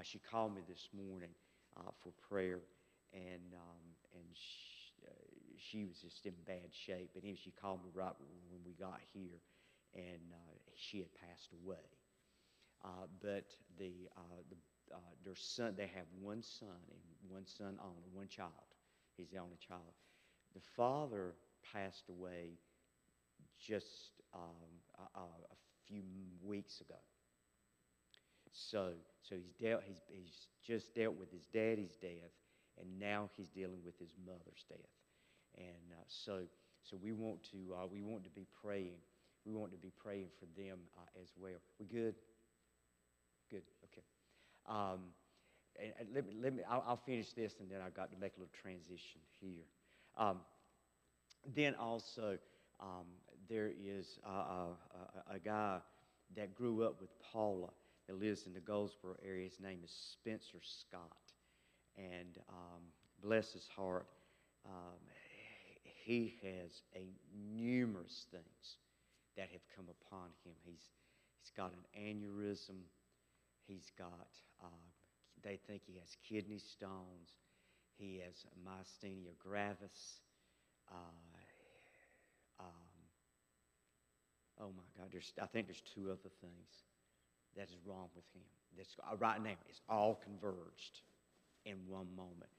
uh, she called me this morning uh, for prayer, and um, and she, uh, she was just in bad shape. And she called me right when we got here, and uh, she had passed away. Uh, but the uh, the their son, they have one son and one son only, one child. He's the only child. The father passed away just um, a, a few weeks ago. So, so he's dealt. He's, he's just dealt with his daddy's death, and now he's dealing with his mother's death. And uh, so, so we want to uh, we want to be praying. We want to be praying for them uh, as well. We good? Good. Okay. Um, and, and let me, let me I'll, I'll, finish this, and then I've got to make a little transition here. Um, then also, um, there is a, a, a, guy that grew up with Paula that lives in the Goldsboro area. His name is Spencer Scott. And um, bless his heart, um, he has a numerous things that have come upon him. He's, he's got an aneurysm. He's got, uh, they think he has kidney stones. He has myasthenia gravis. Uh, um, oh my God, there's, I think there's two other things that is wrong with him. That's, uh, right now, it's all converged in one moment.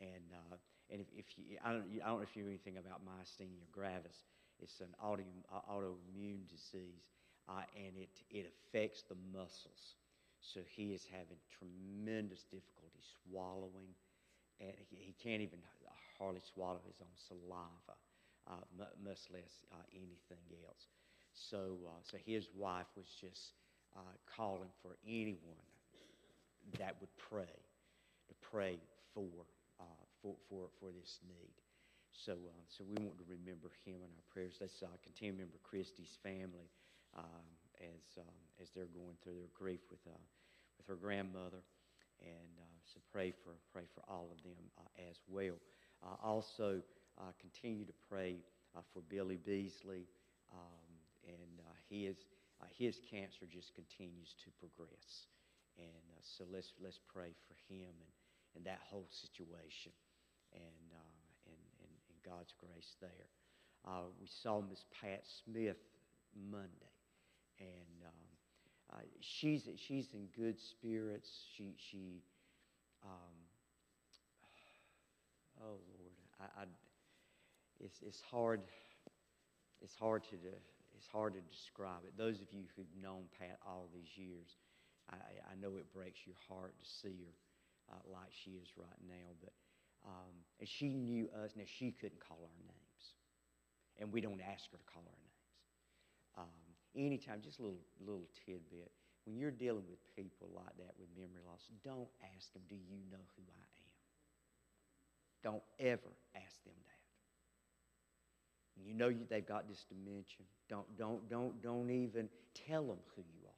And, uh, and if, if you, I don't, I don't know if you know anything about myasthenia gravis. It's an auto, uh, autoimmune disease, uh, and it, it affects the muscles. So he is having tremendous difficulty swallowing, and he, he can't even hardly swallow his own saliva, uh, much less uh, anything else. So, uh, so his wife was just uh, calling for anyone that would pray to pray for uh, for, for for this need. So, uh, so we want to remember him in our prayers. Let's uh, continue to remember Christy's family um, as um, as they're going through their grief with uh, with her grandmother, and uh, so pray for pray for all of them as well. Also, continue to pray for Billy Beasley, um, and is uh, his cancer just continues to progress. And uh, so let's, let's pray for him and, and that whole situation and, uh, and, and, and, God's grace there. Uh, we saw Miss Pat Smith Monday, and um, uh, she's, she's in good spirits. She, she um, oh Lord, I, I, it's, it's hard, it's hard to, it's hard to describe it. Those of you who've known Pat all these years, I, I know it breaks your heart to see her uh, like she is right now. But um, and she knew us. Now she couldn't call our names, and we don't ask her to call our names. Um, anytime, just a little little tidbit. When you're dealing with people like that with memory loss, don't ask them, "Do you know who I am?" Don't ever ask them that you know you, they've got this dementia, don't, don't, don't, don't even tell them who you are.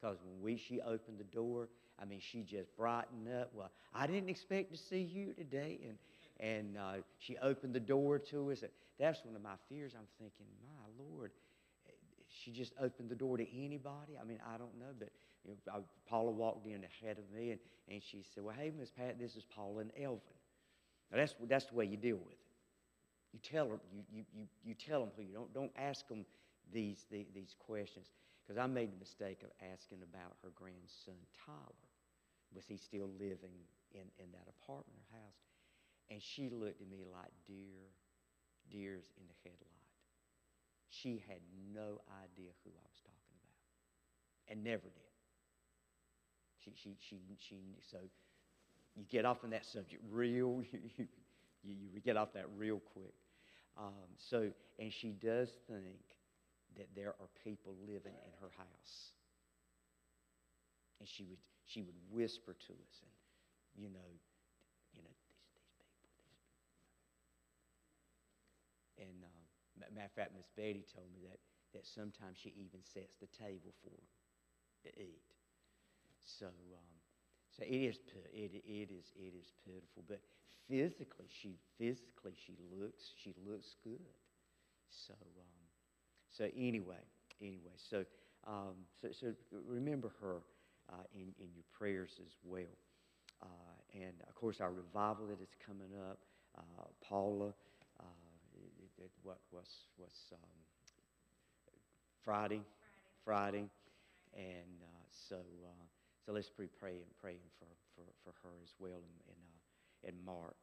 Because when we, she opened the door, I mean, she just brightened up. Well, I didn't expect to see you today. And, and uh, she opened the door to us. That's one of my fears. I'm thinking, my Lord, she just opened the door to anybody. I mean, I don't know. But you know, Paula walked in ahead of me, and, and she said, well, hey, Miss Pat, this is Paula and Elvin. Now, that's, that's the way you deal with it. You tell them, you, you, you, you tell them who you don't, don't ask them these, these, these questions. Because I made the mistake of asking about her grandson, Tyler. Was he still living in, in that apartment or house? And she looked at me like deer, deers in the headlight. She had no idea who I was talking about and never did. She, she, she, she, so you get off on that subject real, you, you, you get off that real quick. Um, so, and she does think that there are people living in her house. And she would, she would whisper to us, and, you know, you know, these, these people, these people. And um, matter of fact, Miss Betty told me that, that sometimes she even sets the table for them to eat. So, um, so it is, it, it is, it is pitiful. But physically, she physically she looks she looks good. So um, so anyway, anyway, so um, so so remember her. uh, in, in your prayers as well. Uh, and of course, our revival that is coming up, uh, Paula, uh, it, it, what was was um, Friday, Friday, and uh, so uh, so let's be praying praying for, for, for her as well and and, uh, and Mark,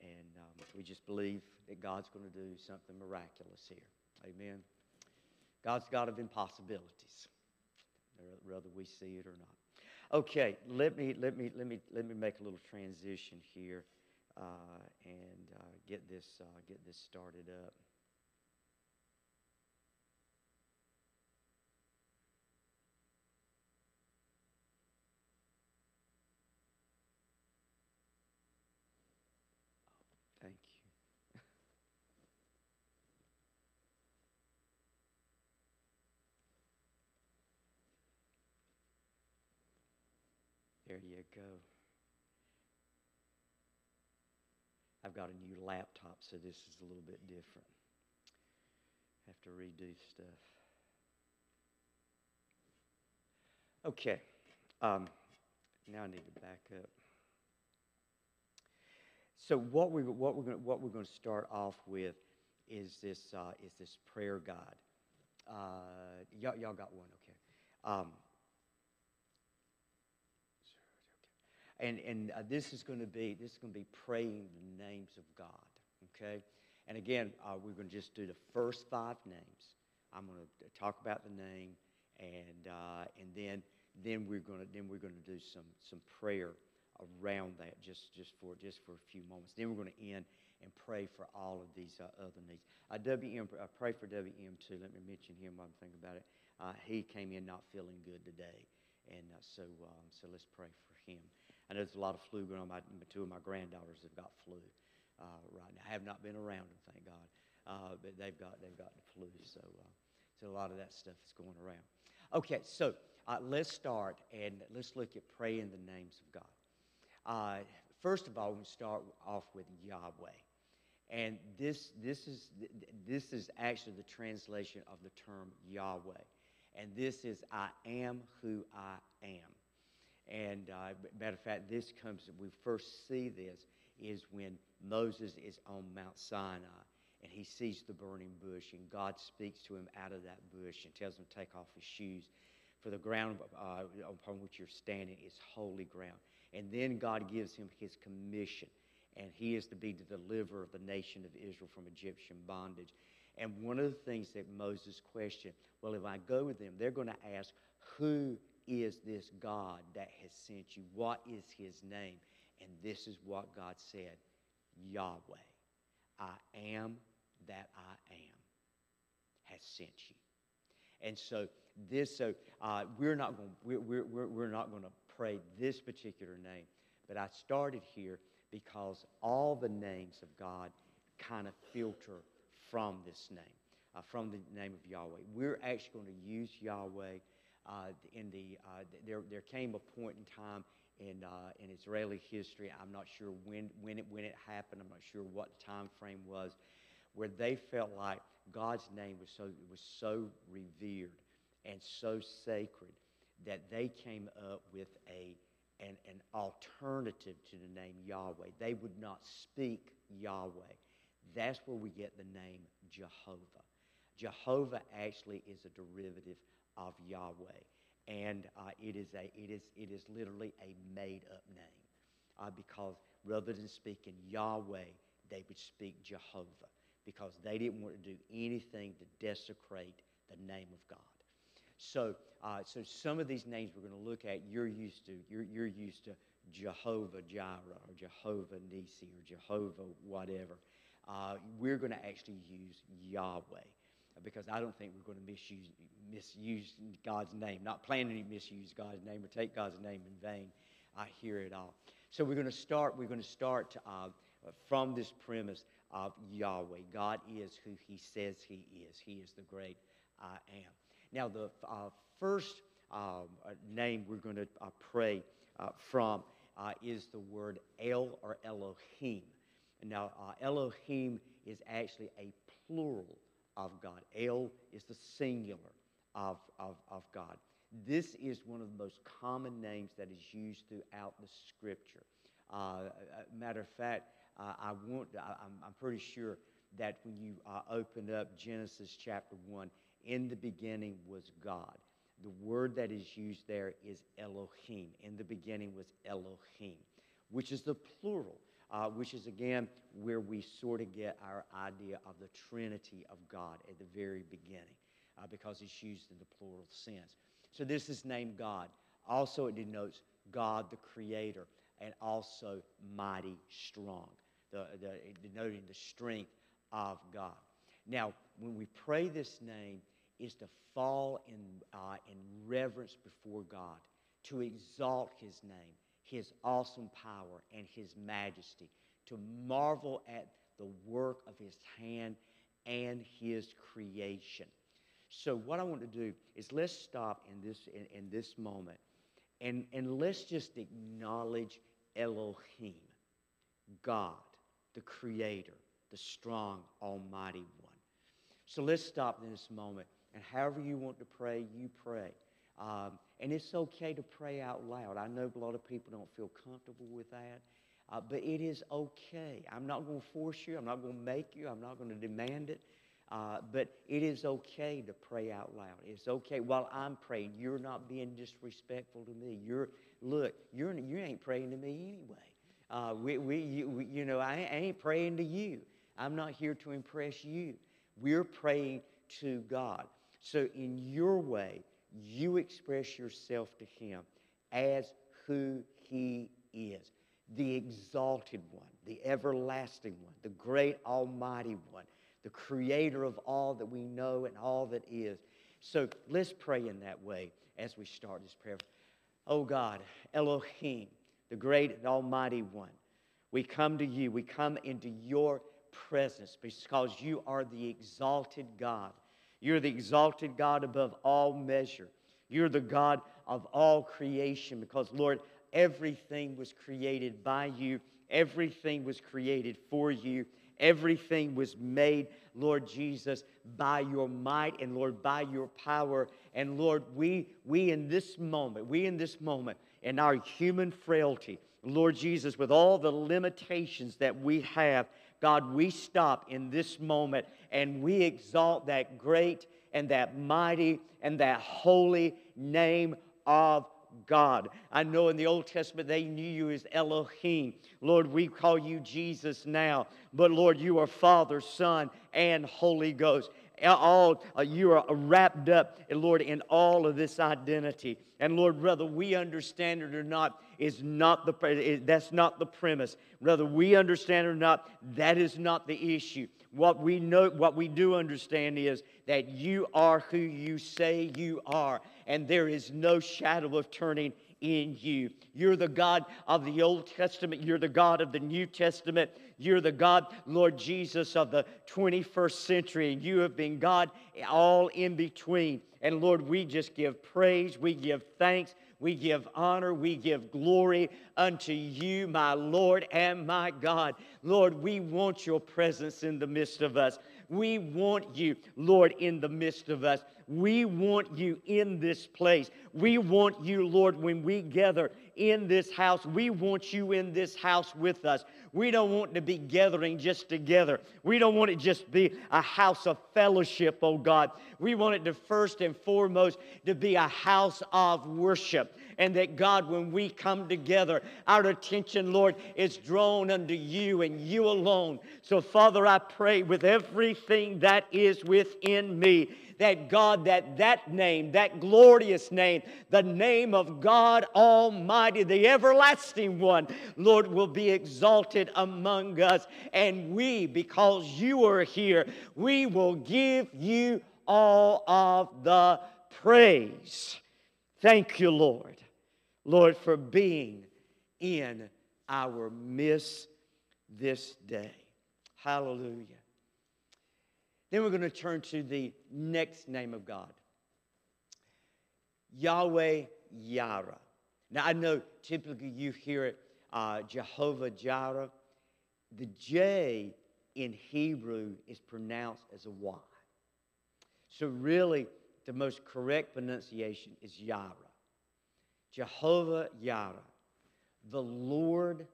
and um, we just believe that God's going to do something miraculous here. Amen. God's God of impossibilities, whether we see it or not. Okay, let me let me let me let me make a little transition here uh, and uh, get this uh, get this started up. Thank you. There you go. I've got a new laptop, so this is a little bit different. Have to redo stuff. Okay. Um, now I need to back up. So what we what we're going what we're going to start off with is this uh, is this prayer guide. Uh, y'all, y'all got one, okay? Um, and and uh, this is going to be this is going to be praying the names of God, okay? And again, uh, we're going to just do the first five names. I'm going to talk about the name, and uh, and then then we're going to then we're going to do some some prayer around that just, just, for, just for a few moments. Then we're going to end and pray for all of these uh, other needs. Uh, WM, uh, pray for WM too. Let me mention him while I'm thinking about it. Uh, he came in not feeling good today, and uh, so um, so let's pray for him. I know there's a lot of flu going on. My, two of my granddaughters have got flu uh, right now. I have not been around them, thank God, but they've got they've got the flu. So so a lot of that stuff is going around. Okay, so let's start and let's look at praying the names of God. Uh, first of all, we start off with Yahweh. And this, this, is, this is actually the translation of the term Yahweh. And this is I am who I am. And uh, matter of fact, this comes, we first see this is when Moses is on Mount Sinai and he sees the burning bush and God speaks to him out of that bush and tells him to take off his shoes for the ground uh, upon which you're standing is holy ground. And then God gives him his commission, and he is to be the deliverer of the nation of Israel from Egyptian bondage. And one of the things that Moses questioned well, if I go with them, they're going to ask, Who is this God that has sent you? What is his name? And this is what God said Yahweh, I am that I am, has sent you. And so this, so uh, we're not going, we're, we're, we're not going to pray this particular name, but I started here because all the names of God kind of filter from this name, uh, from the name of Yahweh. We're actually going to use Yahweh in the. Uh, there, there came a point in time in uh, in Israeli history. I'm not sure when when it when it happened. I'm not sure what time frame was, where they felt like God's name was so was so revered and so sacred that they came up with a, an, an alternative to the name Yahweh. They would not speak Yahweh. That's where we get the name Jehovah. Jehovah actually is a derivative of Yahweh. And uh, it, is a, it, is, it is literally a made up name. Uh, because rather than speaking Yahweh, they would speak Jehovah. Because they didn't want to do anything to desecrate the name of God. So, uh, so some of these names we're going to look at, you're used to. You're, you're used to Jehovah Jireh or Jehovah Nisi or Jehovah whatever. Uh, we're going to actually use Yahweh because I don't think we're going to misuse, misuse God's name. Not planning to misuse God's name or take God's name in vain. I hear it all. So we're going to start. We're going to start uh, from this premise of Yahweh. God is who He says He is. He is the great I am. Now, the uh, first um, uh, name we're going to uh, pray uh, from uh, is the word El or Elohim. Now, uh, Elohim is actually a plural of God. El is the singular of, of, of God. This is one of the most common names that is used throughout the scripture. Uh, matter of fact, uh, I want, I, am pretty sure that when you uh, open up Genesis chapter 1, in the beginning was God. The word that is used there is Elohim. In the beginning was Elohim, which is the plural, uh, which is again where we sort of get our idea of the Trinity of God at the very beginning, uh, because it's used in the plural sense. So this is named God. Also, it denotes God the Creator and also mighty strong, the, the, denoting the strength of God. Now, when we pray this name, is to fall in, uh, in reverence before God, to exalt His name, His awesome power, and His majesty, to marvel at the work of His hand and His creation. So, what I want to do is let's stop in this, in, in this moment and, and let's just acknowledge Elohim, God, the Creator, the strong, Almighty One. So let's stop in this moment. And however you want to pray, you pray. Um, and it's okay to pray out loud. I know a lot of people don't feel comfortable with that. Uh, but it is okay. I'm not going to force you. I'm not going to make you. I'm not going to demand it. Uh, but it is okay to pray out loud. It's okay while I'm praying. You're not being disrespectful to me. You're look. You're you ain't praying to me anyway. Uh, we, we, you, we, you know, I, I ain't praying to you. I'm not here to impress you. We're praying to God. So in your way, you express yourself to Him as who He is the exalted one, the everlasting one, the great almighty one the creator of all that we know and all that is. So let's pray in that way as we start this prayer. Oh God, Elohim, the great and almighty one, we come to you. We come into your presence because you are the exalted God. You're the exalted God above all measure. You're the God of all creation because, Lord, everything was created by you, everything was created for you, Everything was made, Lord Jesus, by your might and Lord, by your power. And Lord, we, we in this moment, we in this moment, in our human frailty, Lord Jesus, with all the limitations that we have, God, we stop in this moment and we exalt that great and that mighty and that holy name of God. I know in the Old Testament they knew you as Elohim. Lord, we call you Jesus now. But Lord, you are Father, Son, and Holy Ghost. All uh, you are wrapped up, Lord, in all of this identity. And Lord, whether we understand it or not, is not the that's not the premise. Whether we understand or not, that is not the issue. What we know, what we do understand is that you are who you say you are, and there is no shadow of turning in you. You're the God of the Old Testament. You're the God of the New Testament. You're the God, Lord Jesus, of the 21st century. And you have been God all in between. And Lord, we just give praise. We give thanks. We give honor, we give glory unto you, my Lord and my God. Lord, we want your presence in the midst of us. We want you, Lord, in the midst of us. We want you in this place. We want you, Lord, when we gather in this house. We want you in this house with us. We don't want to be gathering just together. We don't want it just be a house of fellowship, oh God. We want it to first and foremost to be a house of worship. And that God, when we come together, our attention, Lord, is drawn unto you and you alone. So, Father, I pray with everything that is within me that God, that that name, that glorious name, the name of God Almighty, the everlasting one, Lord, will be exalted among us. And we, because you are here, we will give you all of the praise. Thank you, Lord. Lord, for being in our midst this day. Hallelujah. Then we're going to turn to the next name of God Yahweh Yireh. Now, I know typically you hear it uh, Jehovah Jireh. The J in Hebrew is pronounced as a Y. So, really, the most correct pronunciation is Yireh. Jehovah Yireh. The Lord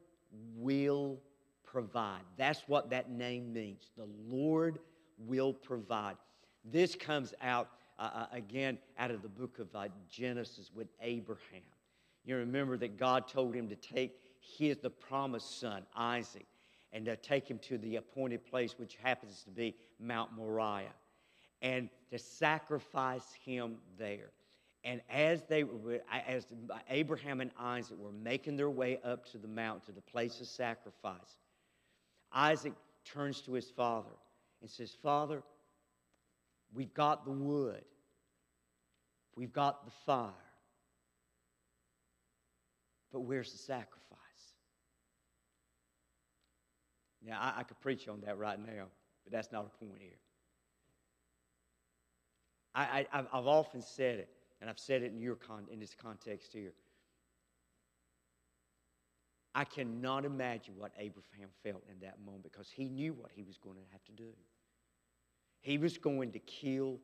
will provide. That's what that name means. The Lord will provide. This comes out uh, uh, again out of the book of uh, Genesis with Abraham. You remember that God told him to take his the promised son Isaac and to take him to the appointed place, which happens to be Mount Moriah, and to sacrifice him there. And as they as Abraham and Isaac were making their way up to the mountain, to the place of sacrifice, Isaac turns to his father and says, Father, we've got the wood, we've got the fire, but where's the sacrifice? Now, I, I could preach on that right now, but that's not a point here. I, I, I've often said it and I've said it in, your con- in this context here. I cannot imagine what Abraham felt in that moment because he knew what he was going to have to do. He was going to kill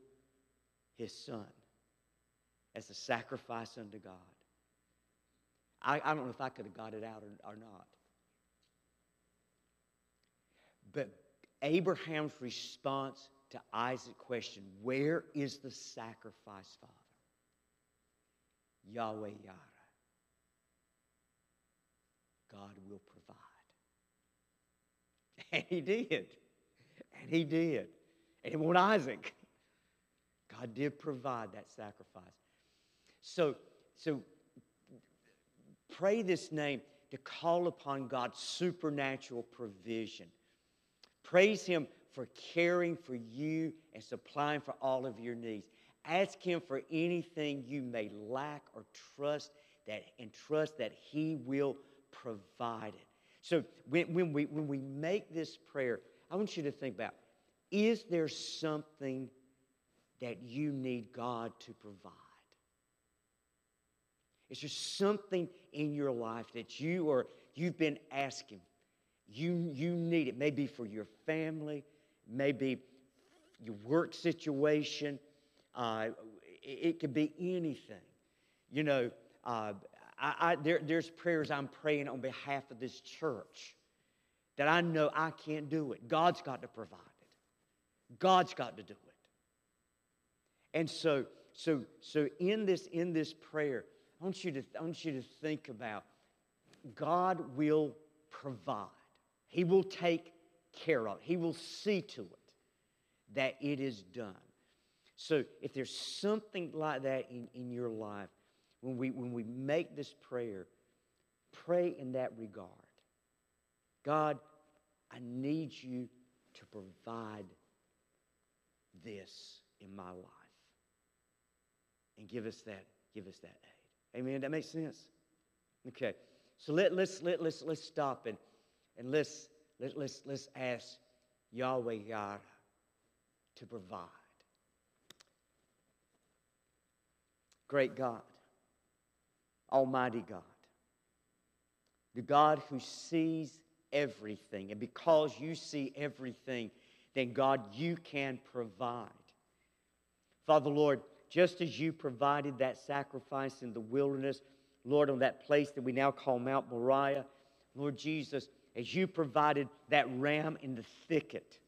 his son as a sacrifice unto God. I, I don't know if I could have got it out or, or not. But Abraham's response to Isaac's question, Where is the sacrifice, Father? Yahweh Yireh. God will provide. And he did. And he did. And wanted Isaac. God did provide that sacrifice. So, so pray this name to call upon God's supernatural provision. Praise Him for caring for you and supplying for all of your needs. Ask Him for anything you may lack or trust that, and trust that He will provide it. So when, when, we, when we make this prayer, I want you to think about is there something that you need God to provide? Is there something in your life that you or you've been asking? You, you need it. Maybe for your family, maybe your work situation, uh, it, could be anything. You know, uh, I, I, there, there's prayers I'm praying on behalf of this church that I know I can't do it. God's got to provide it. God's got to do it. And so, so, so in this, in this prayer, I want you to, I want you to think about God will provide. He will take care of it. He will see to it that it is done. So if there's something like that in, in your life, when we, when we make this prayer, pray in that regard. God, I need you to provide this in my life. And give us that, give us that aid. Amen. That makes sense? Okay. So let, let's, let, let's, let's stop and, and let's, let, let's, let's ask Yahweh God to provide. Great God, Almighty God, the God who sees everything. And because you see everything, then God, you can provide. Father, Lord, just as you provided that sacrifice in the wilderness, Lord, on that place that we now call Mount Moriah, Lord Jesus, as you provided that ram in the thicket,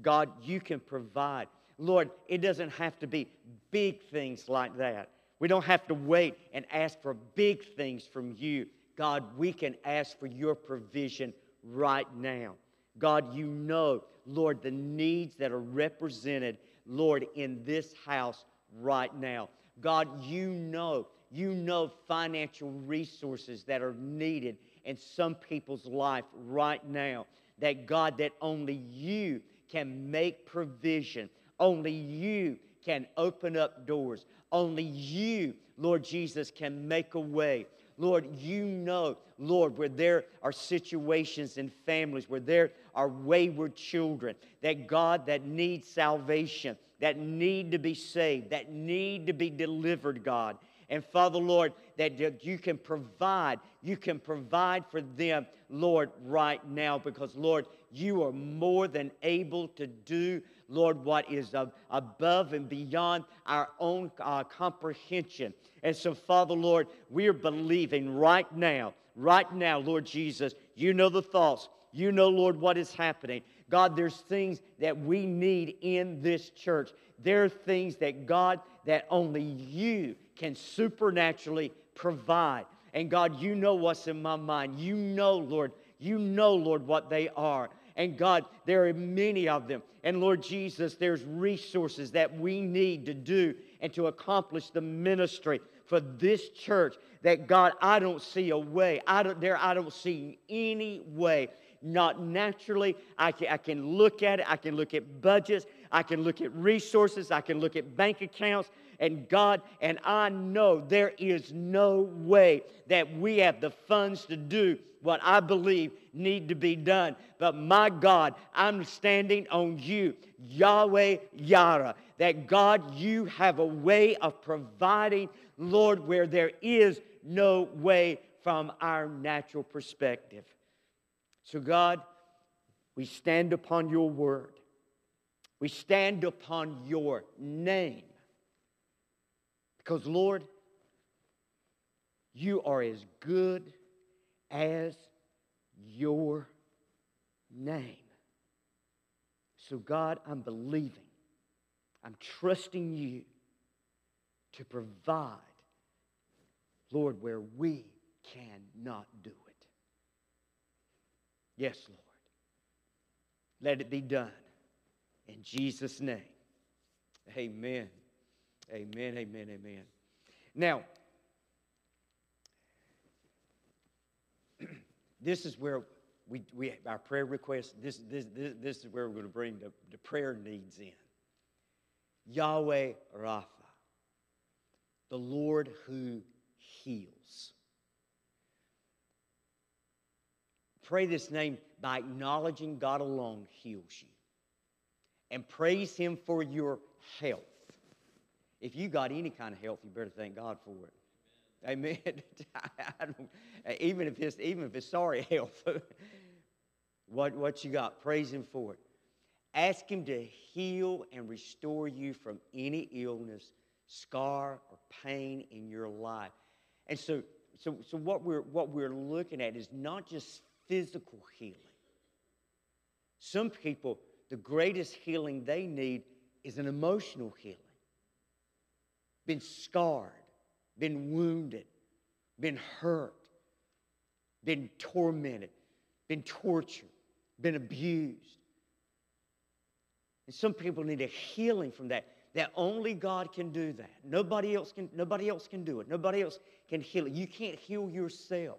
God, you can provide. Lord, it doesn't have to be big things like that. We don't have to wait and ask for big things from you. God, we can ask for your provision right now. God, you know, Lord, the needs that are represented, Lord, in this house right now. God, you know, you know financial resources that are needed in some people's life right now. That God, that only you can make provision. Only you can open up doors. Only you, Lord Jesus, can make a way. Lord, you know, Lord, where there are situations in families, where there are wayward children, that God that need salvation, that need to be saved, that need to be delivered, God. And Father, Lord, that you can provide, you can provide for them, Lord, right now, because, Lord, you are more than able to do, Lord, what is above and beyond our own uh, comprehension. And so, Father, Lord, we are believing right now, right now, Lord Jesus, you know the thoughts. You know, Lord, what is happening. God, there's things that we need in this church. There are things that, God, that only you can supernaturally provide. And God, you know what's in my mind. You know, Lord, you know, Lord, what they are. And God, there are many of them. And Lord Jesus, there's resources that we need to do and to accomplish the ministry for this church that God, I don't see a way. I don't, there, I don't see any way. Not naturally. I can, I can look at it. I can look at budgets. I can look at resources. I can look at bank accounts and God, and I know there is no way that we have the funds to do what I believe need to be done. But my God, I'm standing on you, Yahweh Yireh, that God, you have a way of providing, Lord, where there is no way from our natural perspective. So, God, we stand upon your word. We stand upon your name. Because, Lord, you are as good as your name. So, God, I'm believing, I'm trusting you to provide, Lord, where we cannot do it. Yes, Lord. Let it be done. In Jesus' name. Amen. Amen, amen, amen. Now, this is where we, we our prayer request, this, this, this, this is where we're going to bring the, the prayer needs in. Yahweh Rapha, the Lord who heals. Pray this name by acknowledging God alone heals you. And praise Him for your health. If you got any kind of health, you better thank God for it. Amen. even if it's even if it's sorry health, what what you got, praise Him for it. Ask Him to heal and restore you from any illness, scar, or pain in your life. And so, so, so what we're what we're looking at is not just physical healing. Some people, the greatest healing they need is an emotional healing been scarred, been wounded, been hurt, been tormented, been tortured, been abused. And some people need a healing from that. That only God can do that. Nobody else can, nobody else can do it. Nobody else can heal it. You can't heal yourself.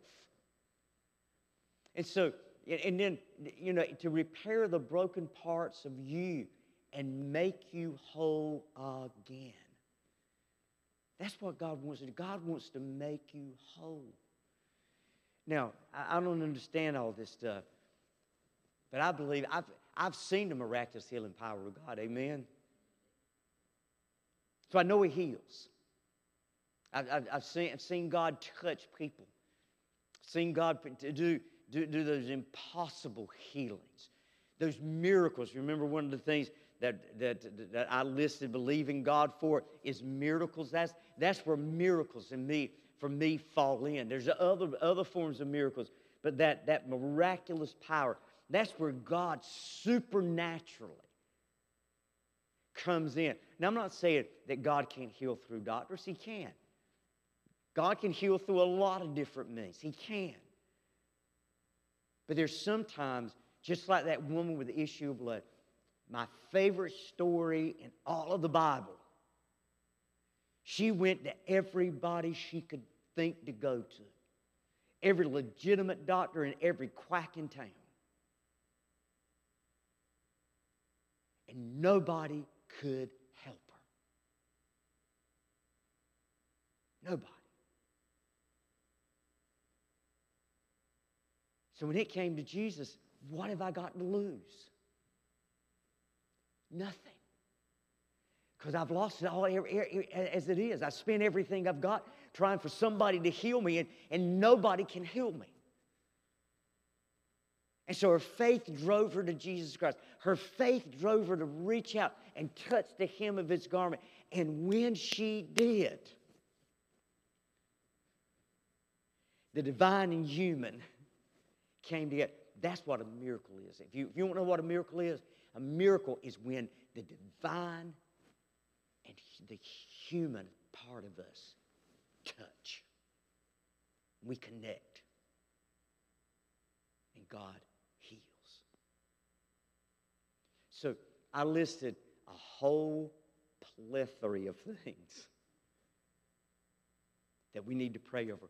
And so, and then, you know, to repair the broken parts of you and make you whole again. That's what God wants to. God wants to make you whole. Now, I, I don't understand all this stuff, but I believe I've, I've seen the miraculous healing power of God. Amen. So I know He heals. I've, I've, I've seen, I've seen God touch people, seen God do, do, do those impossible healings, those miracles. Remember, one of the things that, that, that I listed believing God for is miracles. That's, that's where miracles in me, for me fall in. There's other, other forms of miracles, but that, that miraculous power, that's where God supernaturally comes in. Now, I'm not saying that God can't heal through doctors, He can. God can heal through a lot of different means. He can. But there's sometimes, just like that woman with the issue of blood, my favorite story in all of the Bible. She went to everybody she could think to go to, every legitimate doctor and every quack in town. And nobody could help her. Nobody. So when it came to Jesus, what have I got to lose? Nothing. Because I've lost it all er, er, er, as it is. I spent everything I've got trying for somebody to heal me, and, and nobody can heal me. And so her faith drove her to Jesus Christ. Her faith drove her to reach out and touch the hem of his garment. And when she did, the divine and human came together. That's what a miracle is. If you, if you don't know what a miracle is, a miracle is when the divine and the human part of us touch. We connect. And God heals. So I listed a whole plethora of things that we need to pray over.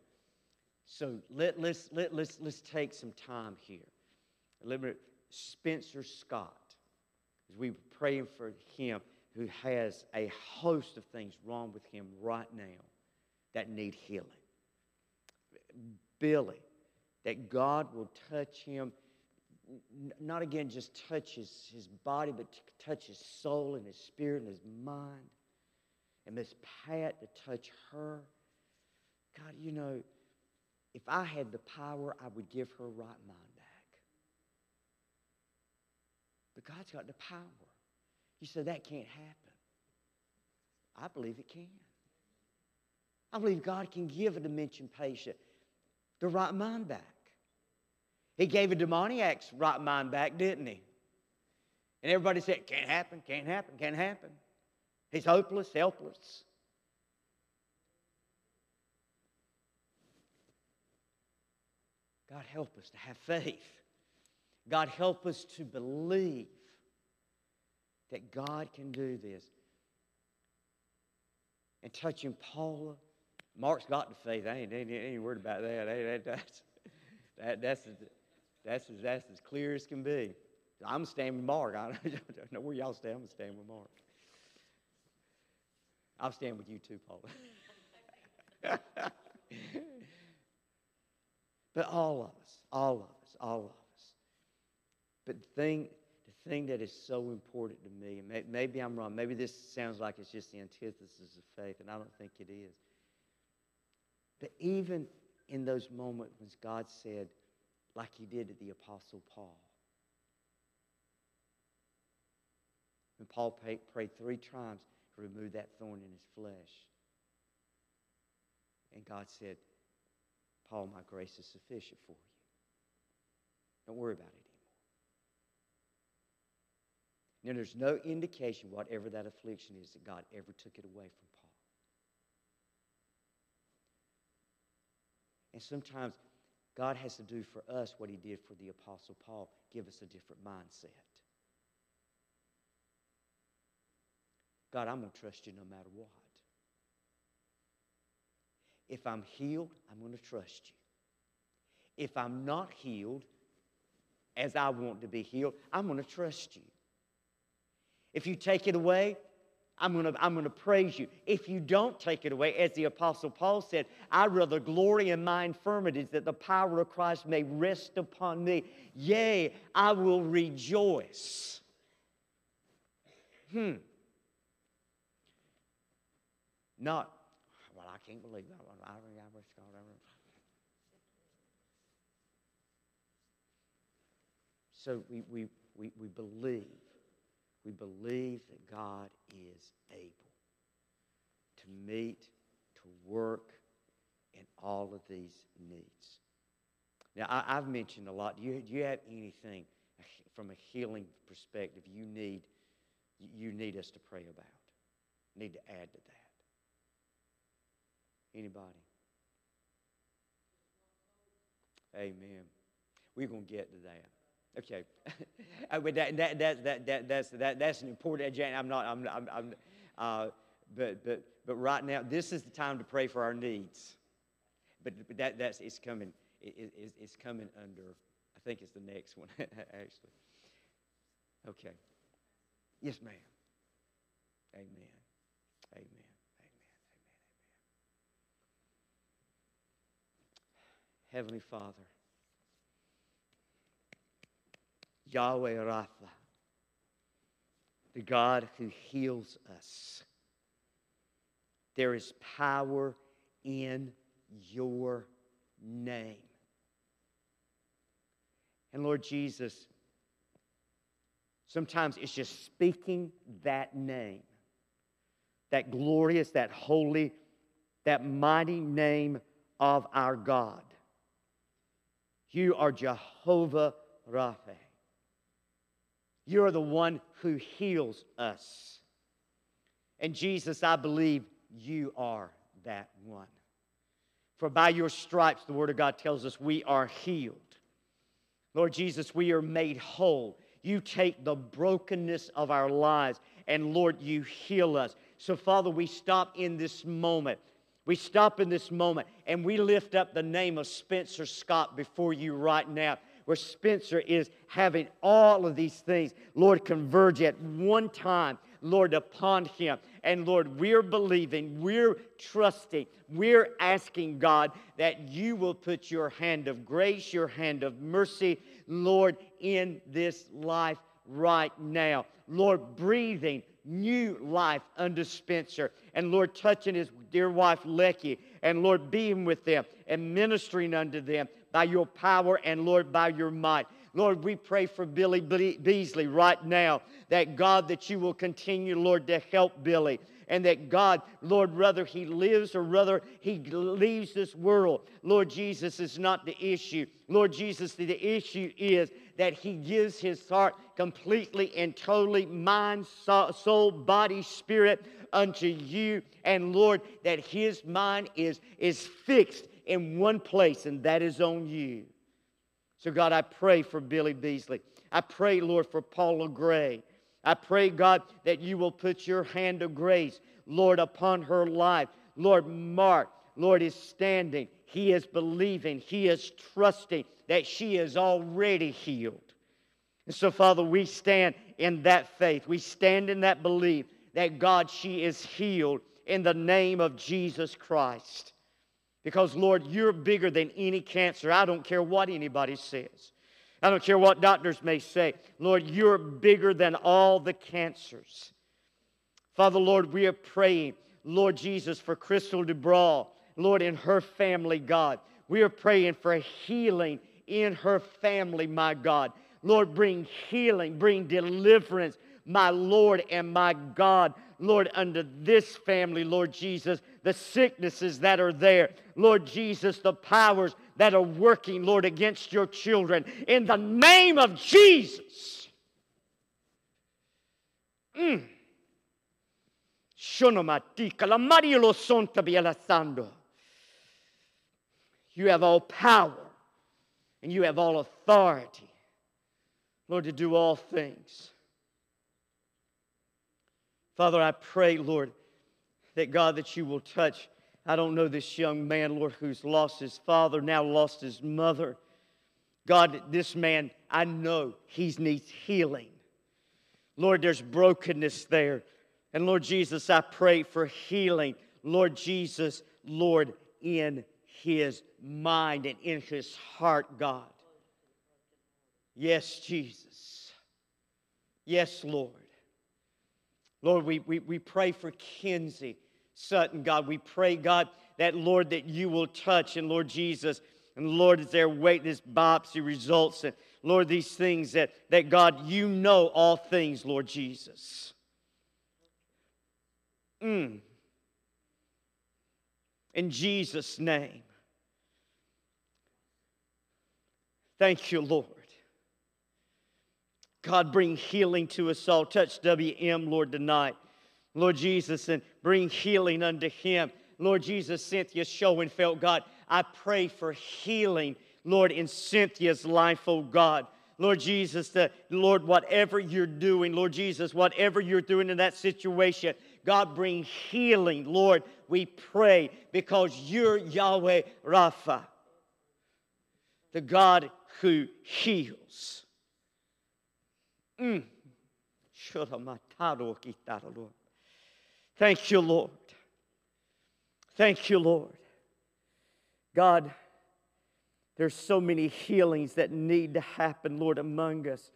So let, let's, let, let's, let's take some time here. Spencer Scott, as we were praying for him, who has a host of things wrong with him right now that need healing. Billy, that God will touch him, not again just touch his, his body, but touch his soul and his spirit and his mind. And Miss Pat to touch her. God, you know, if I had the power, I would give her right mind back. But God's got the power. You said that can't happen. I believe it can. I believe God can give a dementia patient the right mind back. He gave a demoniac's right mind back, didn't he? And everybody said, can't happen, can't happen, can't happen. He's hopeless, helpless. God, help us to have faith. God, help us to believe that God can do this. And touching Paula, Mark's got the faith. I ain't, ain't, ain't worried about that. that that's, that, that's, that's, that's as clear as can be. I'm standing with Mark. I don't know where y'all stand. I'm standing with Mark. I'll stand with you too, Paula. But all of us, all of us, all of us. But the thing, the thing that is so important to me, and may, maybe I'm wrong, maybe this sounds like it's just the antithesis of faith, and I don't think it is. But even in those moments when God said, like he did to the Apostle Paul, when Paul prayed, prayed three times to remove that thorn in his flesh, and God said, Paul, my grace is sufficient for you. Don't worry about it Now, there's no indication, whatever that affliction is, that God ever took it away from Paul. And sometimes God has to do for us what he did for the Apostle Paul give us a different mindset. God, I'm going to trust you no matter what. If I'm healed, I'm going to trust you. If I'm not healed as I want to be healed, I'm going to trust you. If you take it away, I'm going, to, I'm going to praise you. If you don't take it away, as the Apostle Paul said, I rather glory in my infirmities that the power of Christ may rest upon me. Yea, I will rejoice. Hmm. Not well, I can't believe that. one. I, I, I. So we, we, we, we believe, we believe that God is able to meet, to work in all of these needs. Now, I, have mentioned a lot. Do you, do you have anything from a healing perspective you need, you need us to pray about? Need to add to that? Anybody? Amen. We're going to get to that. Okay, uh, but that, that, that, that, that, that's, that, that's an important. I'm not. I'm. I'm. I'm uh, but but but right now, this is the time to pray for our needs. But, but that that's it's coming. It, it, it's coming under. I think it's the next one actually. Okay. Yes, ma'am. Amen. Amen. Amen. Amen. Amen. Heavenly Father, Yahweh Rapha, the God who heals us. There is power in your name. And Lord Jesus, sometimes it's just speaking that name, that glorious, that holy, that mighty name of our God. You are Jehovah Rapha. You are the one who heals us. And Jesus, I believe you are that one. For by your stripes, the Word of God tells us, we are healed. Lord Jesus, we are made whole. You take the brokenness of our lives, and Lord, you heal us. So, Father, we stop in this moment. We stop in this moment and we lift up the name of Spencer Scott before you right now where Spencer is having all of these things, Lord, converge at one time, Lord, upon him. And Lord, we're believing, we're trusting, we're asking, God, that you will put your hand of grace, your hand of mercy, Lord, in this life right now. Lord, breathing new life unto Spencer. And Lord, touching his dear wife, Lecky. And Lord, being with them and ministering unto them by your power and Lord, by your might. Lord, we pray for Billy Beasley right now that God, that you will continue, Lord, to help Billy. And that God, Lord, whether he lives or whether he leaves this world, Lord Jesus is not the issue. Lord Jesus, the issue is that he gives his heart completely and totally, mind, soul, body, spirit unto you. And Lord, that his mind is, is fixed in one place, and that is on you. So, God, I pray for Billy Beasley. I pray, Lord, for Paula Gray. I pray, God, that you will put your hand of grace, Lord, upon her life. Lord, Mark, Lord, is standing. He is believing. He is trusting that she is already healed. And so, Father, we stand in that faith. We stand in that belief that, God, she is healed in the name of Jesus Christ. Because, Lord, you're bigger than any cancer. I don't care what anybody says. I don't care what doctors may say. Lord, you're bigger than all the cancers. Father, Lord, we are praying, Lord Jesus, for Crystal DeBraw, Lord, in her family, God. We are praying for healing in her family, my God. Lord, bring healing, bring deliverance, my Lord and my God. Lord, unto this family, Lord Jesus, the sicknesses that are there. Lord Jesus, the powers that are working, Lord, against your children. In the name of Jesus. Mm. You have all power and you have all authority, Lord, to do all things. Father, I pray, Lord, that God, that you will touch. I don't know this young man, Lord, who's lost his father, now lost his mother. God, this man, I know he needs healing. Lord, there's brokenness there. And Lord Jesus, I pray for healing. Lord Jesus, Lord, in his mind and in his heart, God. Yes, Jesus. Yes, Lord. Lord, we, we, we pray for Kinsey Sutton, God. We pray, God, that, Lord, that you will touch, and Lord Jesus, and Lord, as their wait this biopsy results, and Lord, these things that, that God, you know all things, Lord Jesus. Mm. In Jesus' name. Thank you, Lord. God, bring healing to us all. Touch WM, Lord, tonight. Lord Jesus, and bring healing unto him. Lord Jesus, Cynthia Schoenfeld, God, I pray for healing, Lord, in Cynthia's life, oh God. Lord Jesus, that Lord, whatever you're doing, Lord Jesus, whatever you're doing in that situation, God, bring healing, Lord, we pray, because you're Yahweh Rapha, the God who heals. Mm. Thank you, Lord. Thank you, Lord. God, there's so many healings that need to happen, Lord, among us.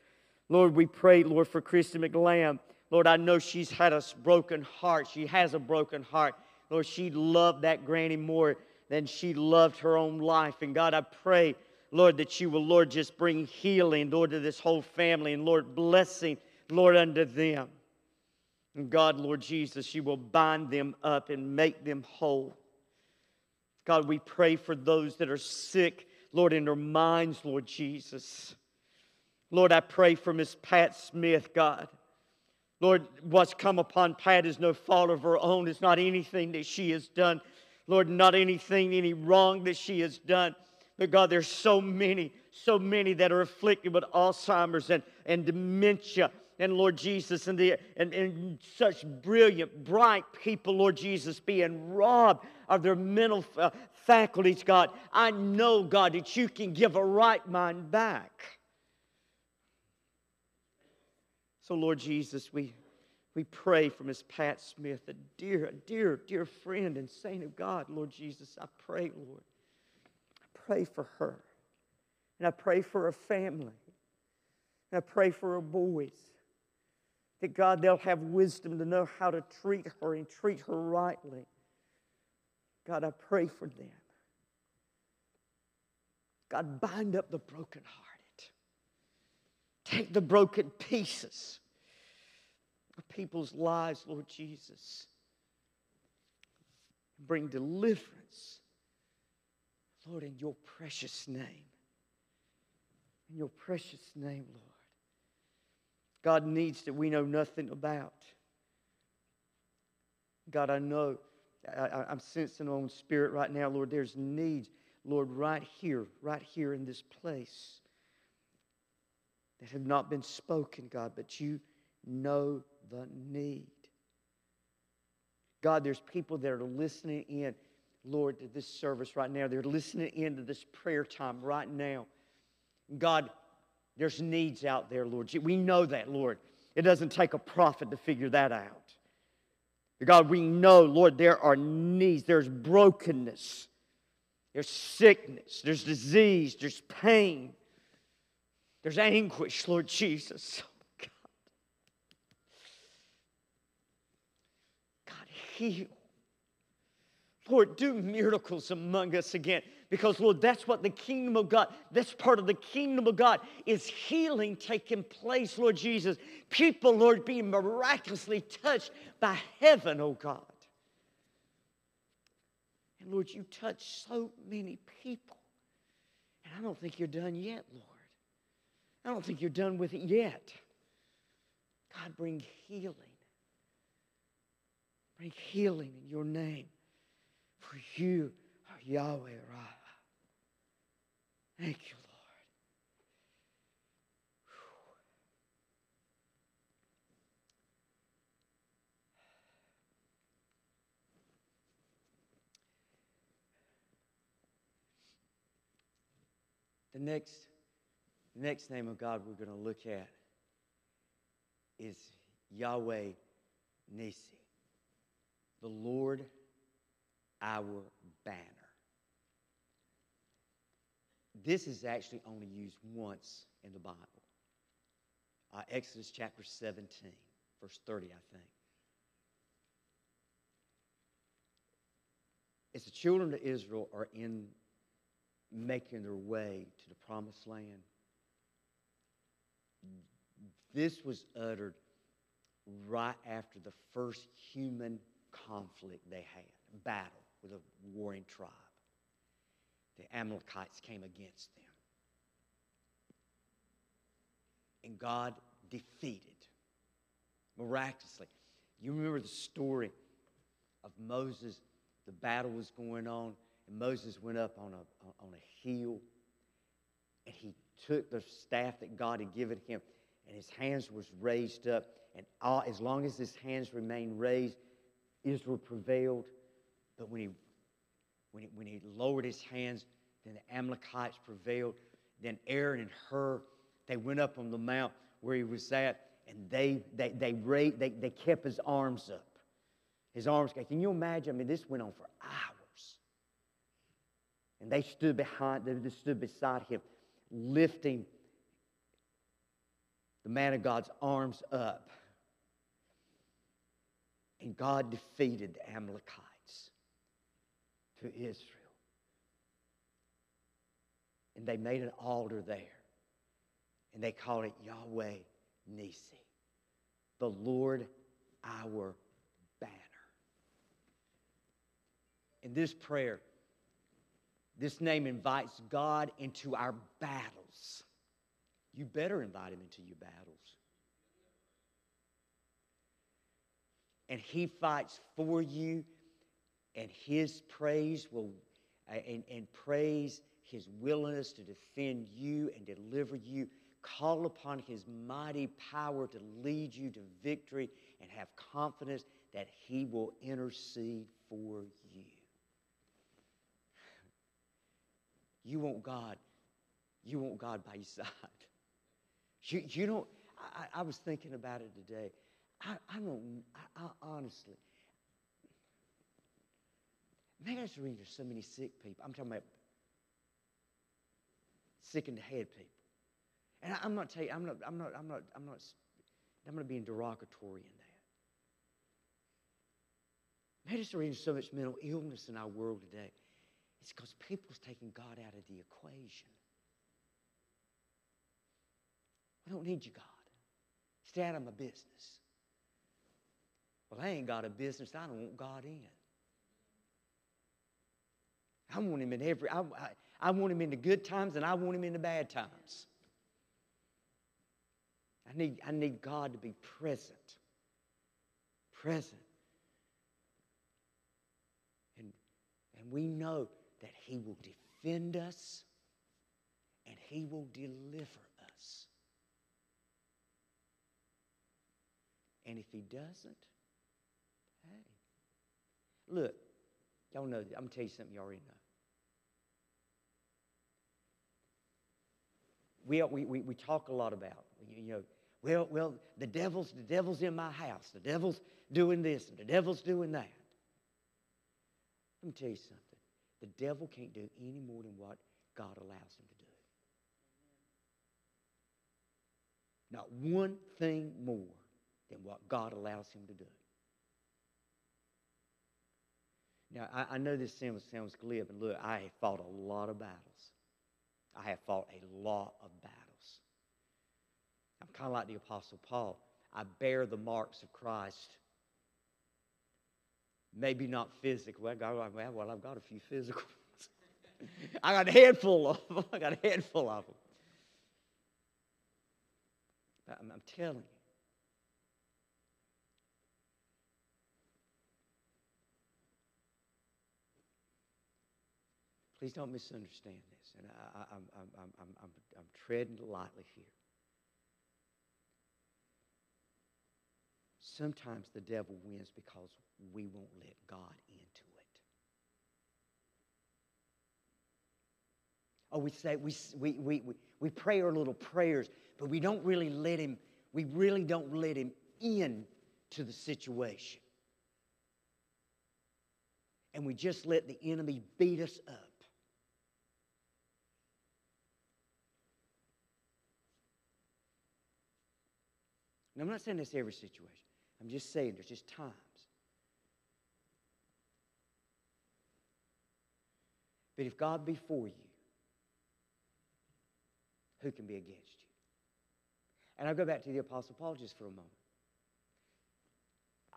Lord, we pray, Lord, for Christy McLam. Lord, I know she's had a broken heart. She has a broken heart. Lord, she loved that granny more than she loved her own life. And God, I pray, Lord, that you will, Lord, just bring healing, Lord, to this whole family, and Lord, blessing, Lord, unto them. And God, Lord Jesus, you will bind them up and make them whole. God, we pray for those that are sick, Lord, in their minds, Lord Jesus. Lord, I pray for Miss Pat Smith, God. Lord, what's come upon Pat is no fault of her own. It's not anything that she has done. Lord, not anything, any wrong that she has done. But God, there's so many, so many that are afflicted with Alzheimer's and, and dementia. And Lord Jesus, and, the, and, and such brilliant, bright people, Lord Jesus, being robbed of their mental uh, faculties, God. I know, God, that you can give a right mind back. So, Lord Jesus, we, we pray for Miss Pat Smith, a dear, a dear, dear friend and saint of God, Lord Jesus. I pray, Lord pray for her. And I pray for her family. And I pray for her boys. That God, they'll have wisdom to know how to treat her and treat her rightly. God, I pray for them. God, bind up the brokenhearted. Take the broken pieces of people's lives, Lord Jesus. Bring deliverance Lord, in your precious name. In your precious name, Lord. God needs that we know nothing about. God, I know, I, am sensing on spirit right now, Lord, there's needs, Lord, right here, right here in this place that have not been spoken, God, but you know the need. God, there's people that are listening in Lord, to this service right now. They're listening into this prayer time right now. God, there's needs out there, Lord. We know that, Lord. It doesn't take a prophet to figure that out. God, we know, Lord, there are needs. There's brokenness. There's sickness. There's disease. There's pain. There's anguish, Lord Jesus. God. God, heal. Lord, do miracles among us again. Because, Lord, that's what the kingdom of God, that's part of the kingdom of God, is healing taking place, Lord Jesus. People, Lord, being miraculously touched by heaven, oh God. And Lord, you touch so many people. And I don't think you're done yet, Lord. I don't think you're done with it yet. God, bring healing. Bring healing in your name. For you are Yahweh Rapha. Thank you, Lord. The next, the next name of God we're going to look at is Yahweh Nissi, the Lord our banner. This is actually only used once in the Bible. Uh, Exodus chapter 17, verse 30, I think. As the children of Israel are in making their way to the promised land, this was uttered right after the first human conflict they had, battle with a warring tribe. The Amalekites came against them. And God defeated miraculously. You remember the story of Moses, the battle was going on, and Moses went up on a, on a hill, and he took the staff that God had given him, and his hands was raised up. And all, as long as his hands remained raised, Israel prevailed. But when he, when he, when he lowered his hands, then the Amalekites prevailed. Then Aaron and Hur, they went up on the mount where he was at, and they, they, they, they, they kept his arms up. His arms, can you imagine? I mean, this went on for hours. And they stood behind, they stood beside him, lifting the man of God's arms up. And God defeated the Amalekites. To Israel. And they made an altar there. And they called it Yahweh Nissi, the Lord our banner. In this prayer, this name invites God into our battles. You better invite him into your battles. And he fights for you, and his praise will, and, and praise his willingness to defend you and deliver you. Call upon his mighty power to lead you to victory and have confidence that he will intercede for you. You want God. You want God by your side. You, you don't, I, I was thinking about it today. I, I don't, I, I honestly, maybe that's the reason there's so many sick people. I'm talking about sick in the head people. And I, am not telling you, I'm not, I'm not, I'm not, I'm not, I'm not being derogatory in that. The reason there's so much mental illness in our world today. It's because people's taking God out of the equation. I don't need you, God. Stay out of my business. Well, I ain't got a business. I don't want God in. I want him in every, I, I, I want him in the good times and I want him in the bad times. I need, I need God to be present. Present. And, and we know that He will defend us and He will deliver us. And if He doesn't, hey, look, y'all know, I'm going to tell you something you already know. We, we, we, we talk a lot about, you know, well, well, the devil's the devil's in my house. The devil's doing this and the devil's doing that. Let me tell you something. The devil can't do any more than what God allows him to do. Not one thing more than what God allows him to do. Now, I, I know this sounds, sounds glib, and look, I have fought a lot of battles. I have fought a lot of battles. I'm kind of like the Apostle Paul. I bear the marks of Christ Maybe not physical. Well, well, I've got a few physical ones. I got a handful of them. I got a handful of them. I'm, I'm telling you. Please don't misunderstand this. And I, am I'm, I'm, I'm, I'm, I'm treading lightly here. Sometimes the devil wins because we won't let God into it. Oh, we say, we, we, we, we pray our little prayers, but we don't really let him, we really don't let him in to the situation. And we just let the enemy beat us up. And I'm not saying this every situation. I'm just saying there's just times. But if God be for you, who can be against you? And I'll go back to the Apostle Paul just for a moment.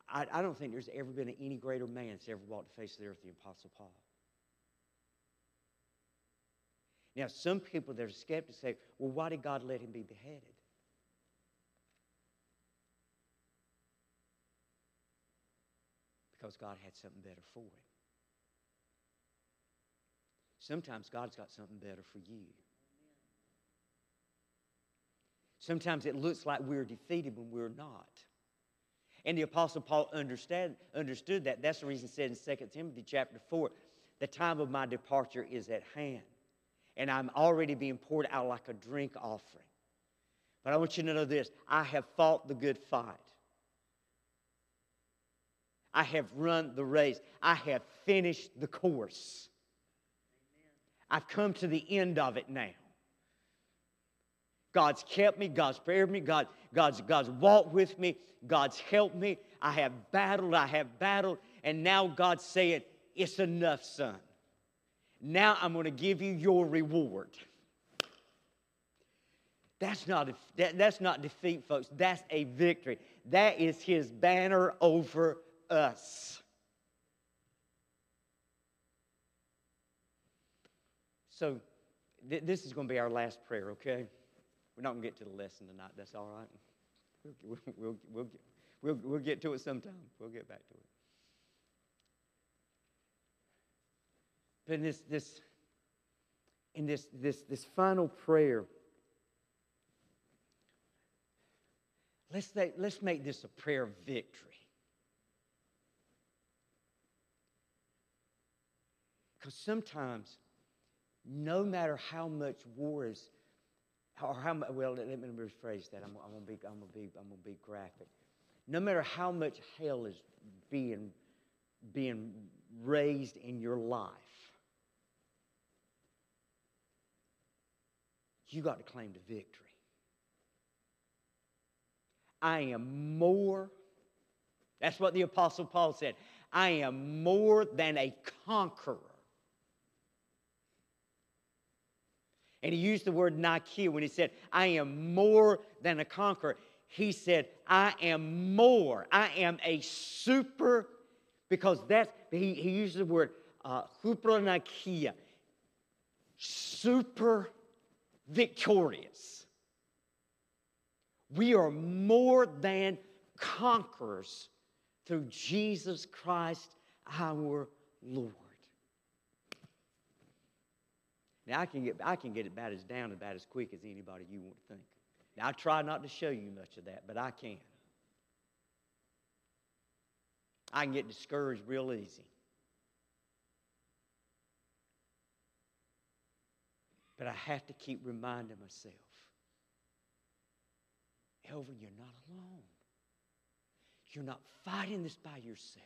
I, I don't think there's ever been any greater man that's ever walked the face of the earth than the Apostle Paul. Now, some people that are skeptics say, well, why did God let him be beheaded? Because God had something better for him. Sometimes God's got something better for you. Sometimes it looks like we're defeated when we're not. And the Apostle Paul understand, understood that. That's the reason he said in 2 Timothy chapter 4, the time of my departure is at hand. And I'm already being poured out like a drink offering. But I want you to know this I have fought the good fight. I have run the race. I have finished the course. I've come to the end of it now. God's kept me, God's spared me, God, God's, God's walked with me, God's helped me. I have battled, I have battled, and now God's saying, It's enough, son. Now I'm going to give you your reward. That's not, that, that's not defeat, folks. That's a victory. That is his banner over us. So, th- this is going to be our last prayer, okay? We're not going to get to the lesson tonight. That's all right. We'll, we'll, we'll, we'll, we'll get to it sometime. We'll get back to it. But in this, this, in this, this, this final prayer, let's, let's make this a prayer of victory. Because sometimes, no matter how much war is, or how well, let me rephrase that. I'm, I'm going to be, I'm gonna be, I'm gonna be graphic. No matter how much hell is being, being raised in your life, you got to claim the victory. I am more, that's what the Apostle Paul said. I am more than a conqueror. And he used the word Nikia when he said, I am more than a conqueror. He said, I am more. I am a super, because that's, he, he used the word uh, super victorious. We are more than conquerors through Jesus Christ our Lord. Now I can get I can get it about as down about as quick as anybody you want to think. Now I try not to show you much of that, but I can. I can get discouraged real easy. But I have to keep reminding myself Elvin, you're not alone. You're not fighting this by yourself.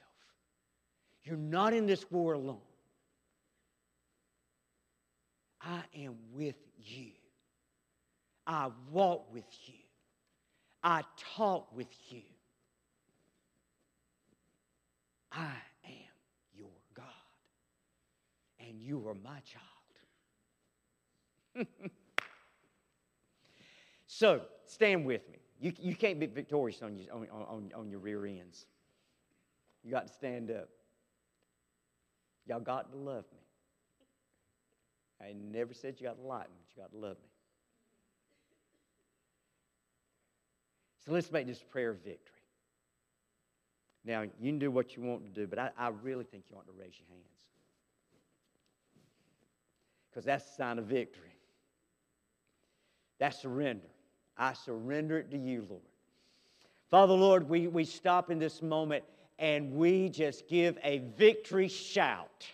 You're not in this war alone. I am with you. I walk with you. I talk with you. I am your God, and you are my child. so, stand with me. You, you can't be victorious on your, on, on, on your rear ends. You got to stand up. Y'all got to love me. I never said you got to like me, but you got to love me. So let's make this prayer of victory. Now, you can do what you want to do, but I, I really think you ought to raise your hands. Because that's a sign of victory. That's surrender. I surrender it to you, Lord. Father, Lord, we, we stop in this moment and we just give a victory shout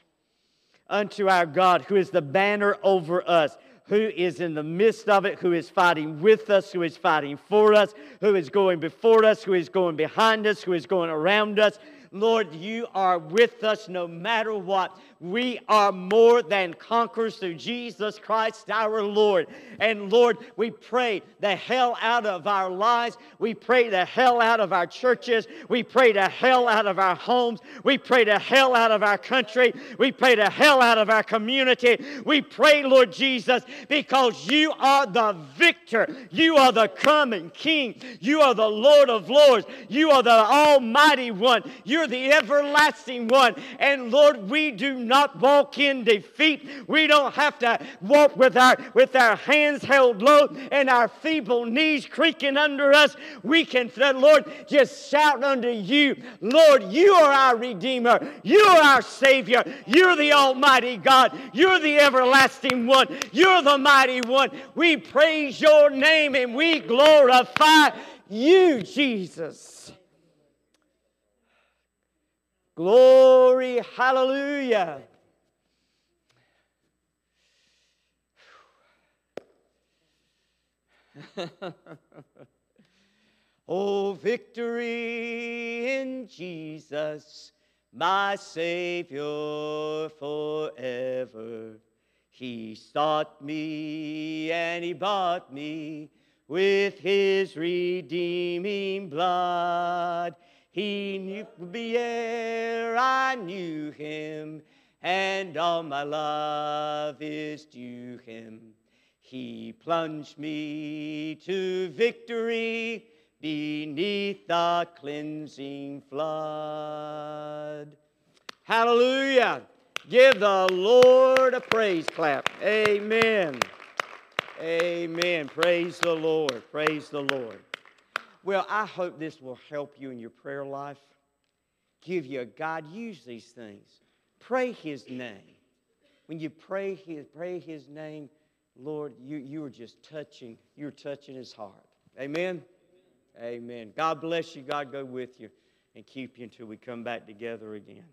unto our God, who is the banner over us, who is in the midst of it, who is fighting with us, who is fighting for us, who is going before us, who is going behind us, who is going around us. Lord, you are with us no matter what. We are more than conquerors through Jesus Christ our Lord. And Lord, we pray the hell out of our lives. We pray the hell out of our churches. We pray the hell out of our homes. We pray the hell out of our country. We pray the hell out of our community. We pray, Lord Jesus, because you are the victor. You are the coming King. You are the Lord of Lords. You are the Almighty One. You're the everlasting one. And Lord, we do not walk in defeat. We don't have to walk with our, with our hands held low and our feeble knees creaking under us. We can, Lord, just shout unto you, Lord, you are our Redeemer. You are our Savior. You're the Almighty God. You're the everlasting one. You're the mighty one. We praise your name and we glorify you, Jesus. Glory, hallelujah. oh, victory in Jesus, my Savior forever. He sought me and he bought me with his redeeming blood. He knew me ere I knew him, and all my love is due him. He plunged me to victory beneath the cleansing flood. Hallelujah. Give the Lord a praise clap. Amen. Amen. Praise the Lord. Praise the Lord. Well, I hope this will help you in your prayer life. Give you a God. Use these things. Pray His name. When you pray His, pray His name, Lord, you, you are just touching, you're touching His heart. Amen. Amen. God bless you. God go with you and keep you until we come back together again.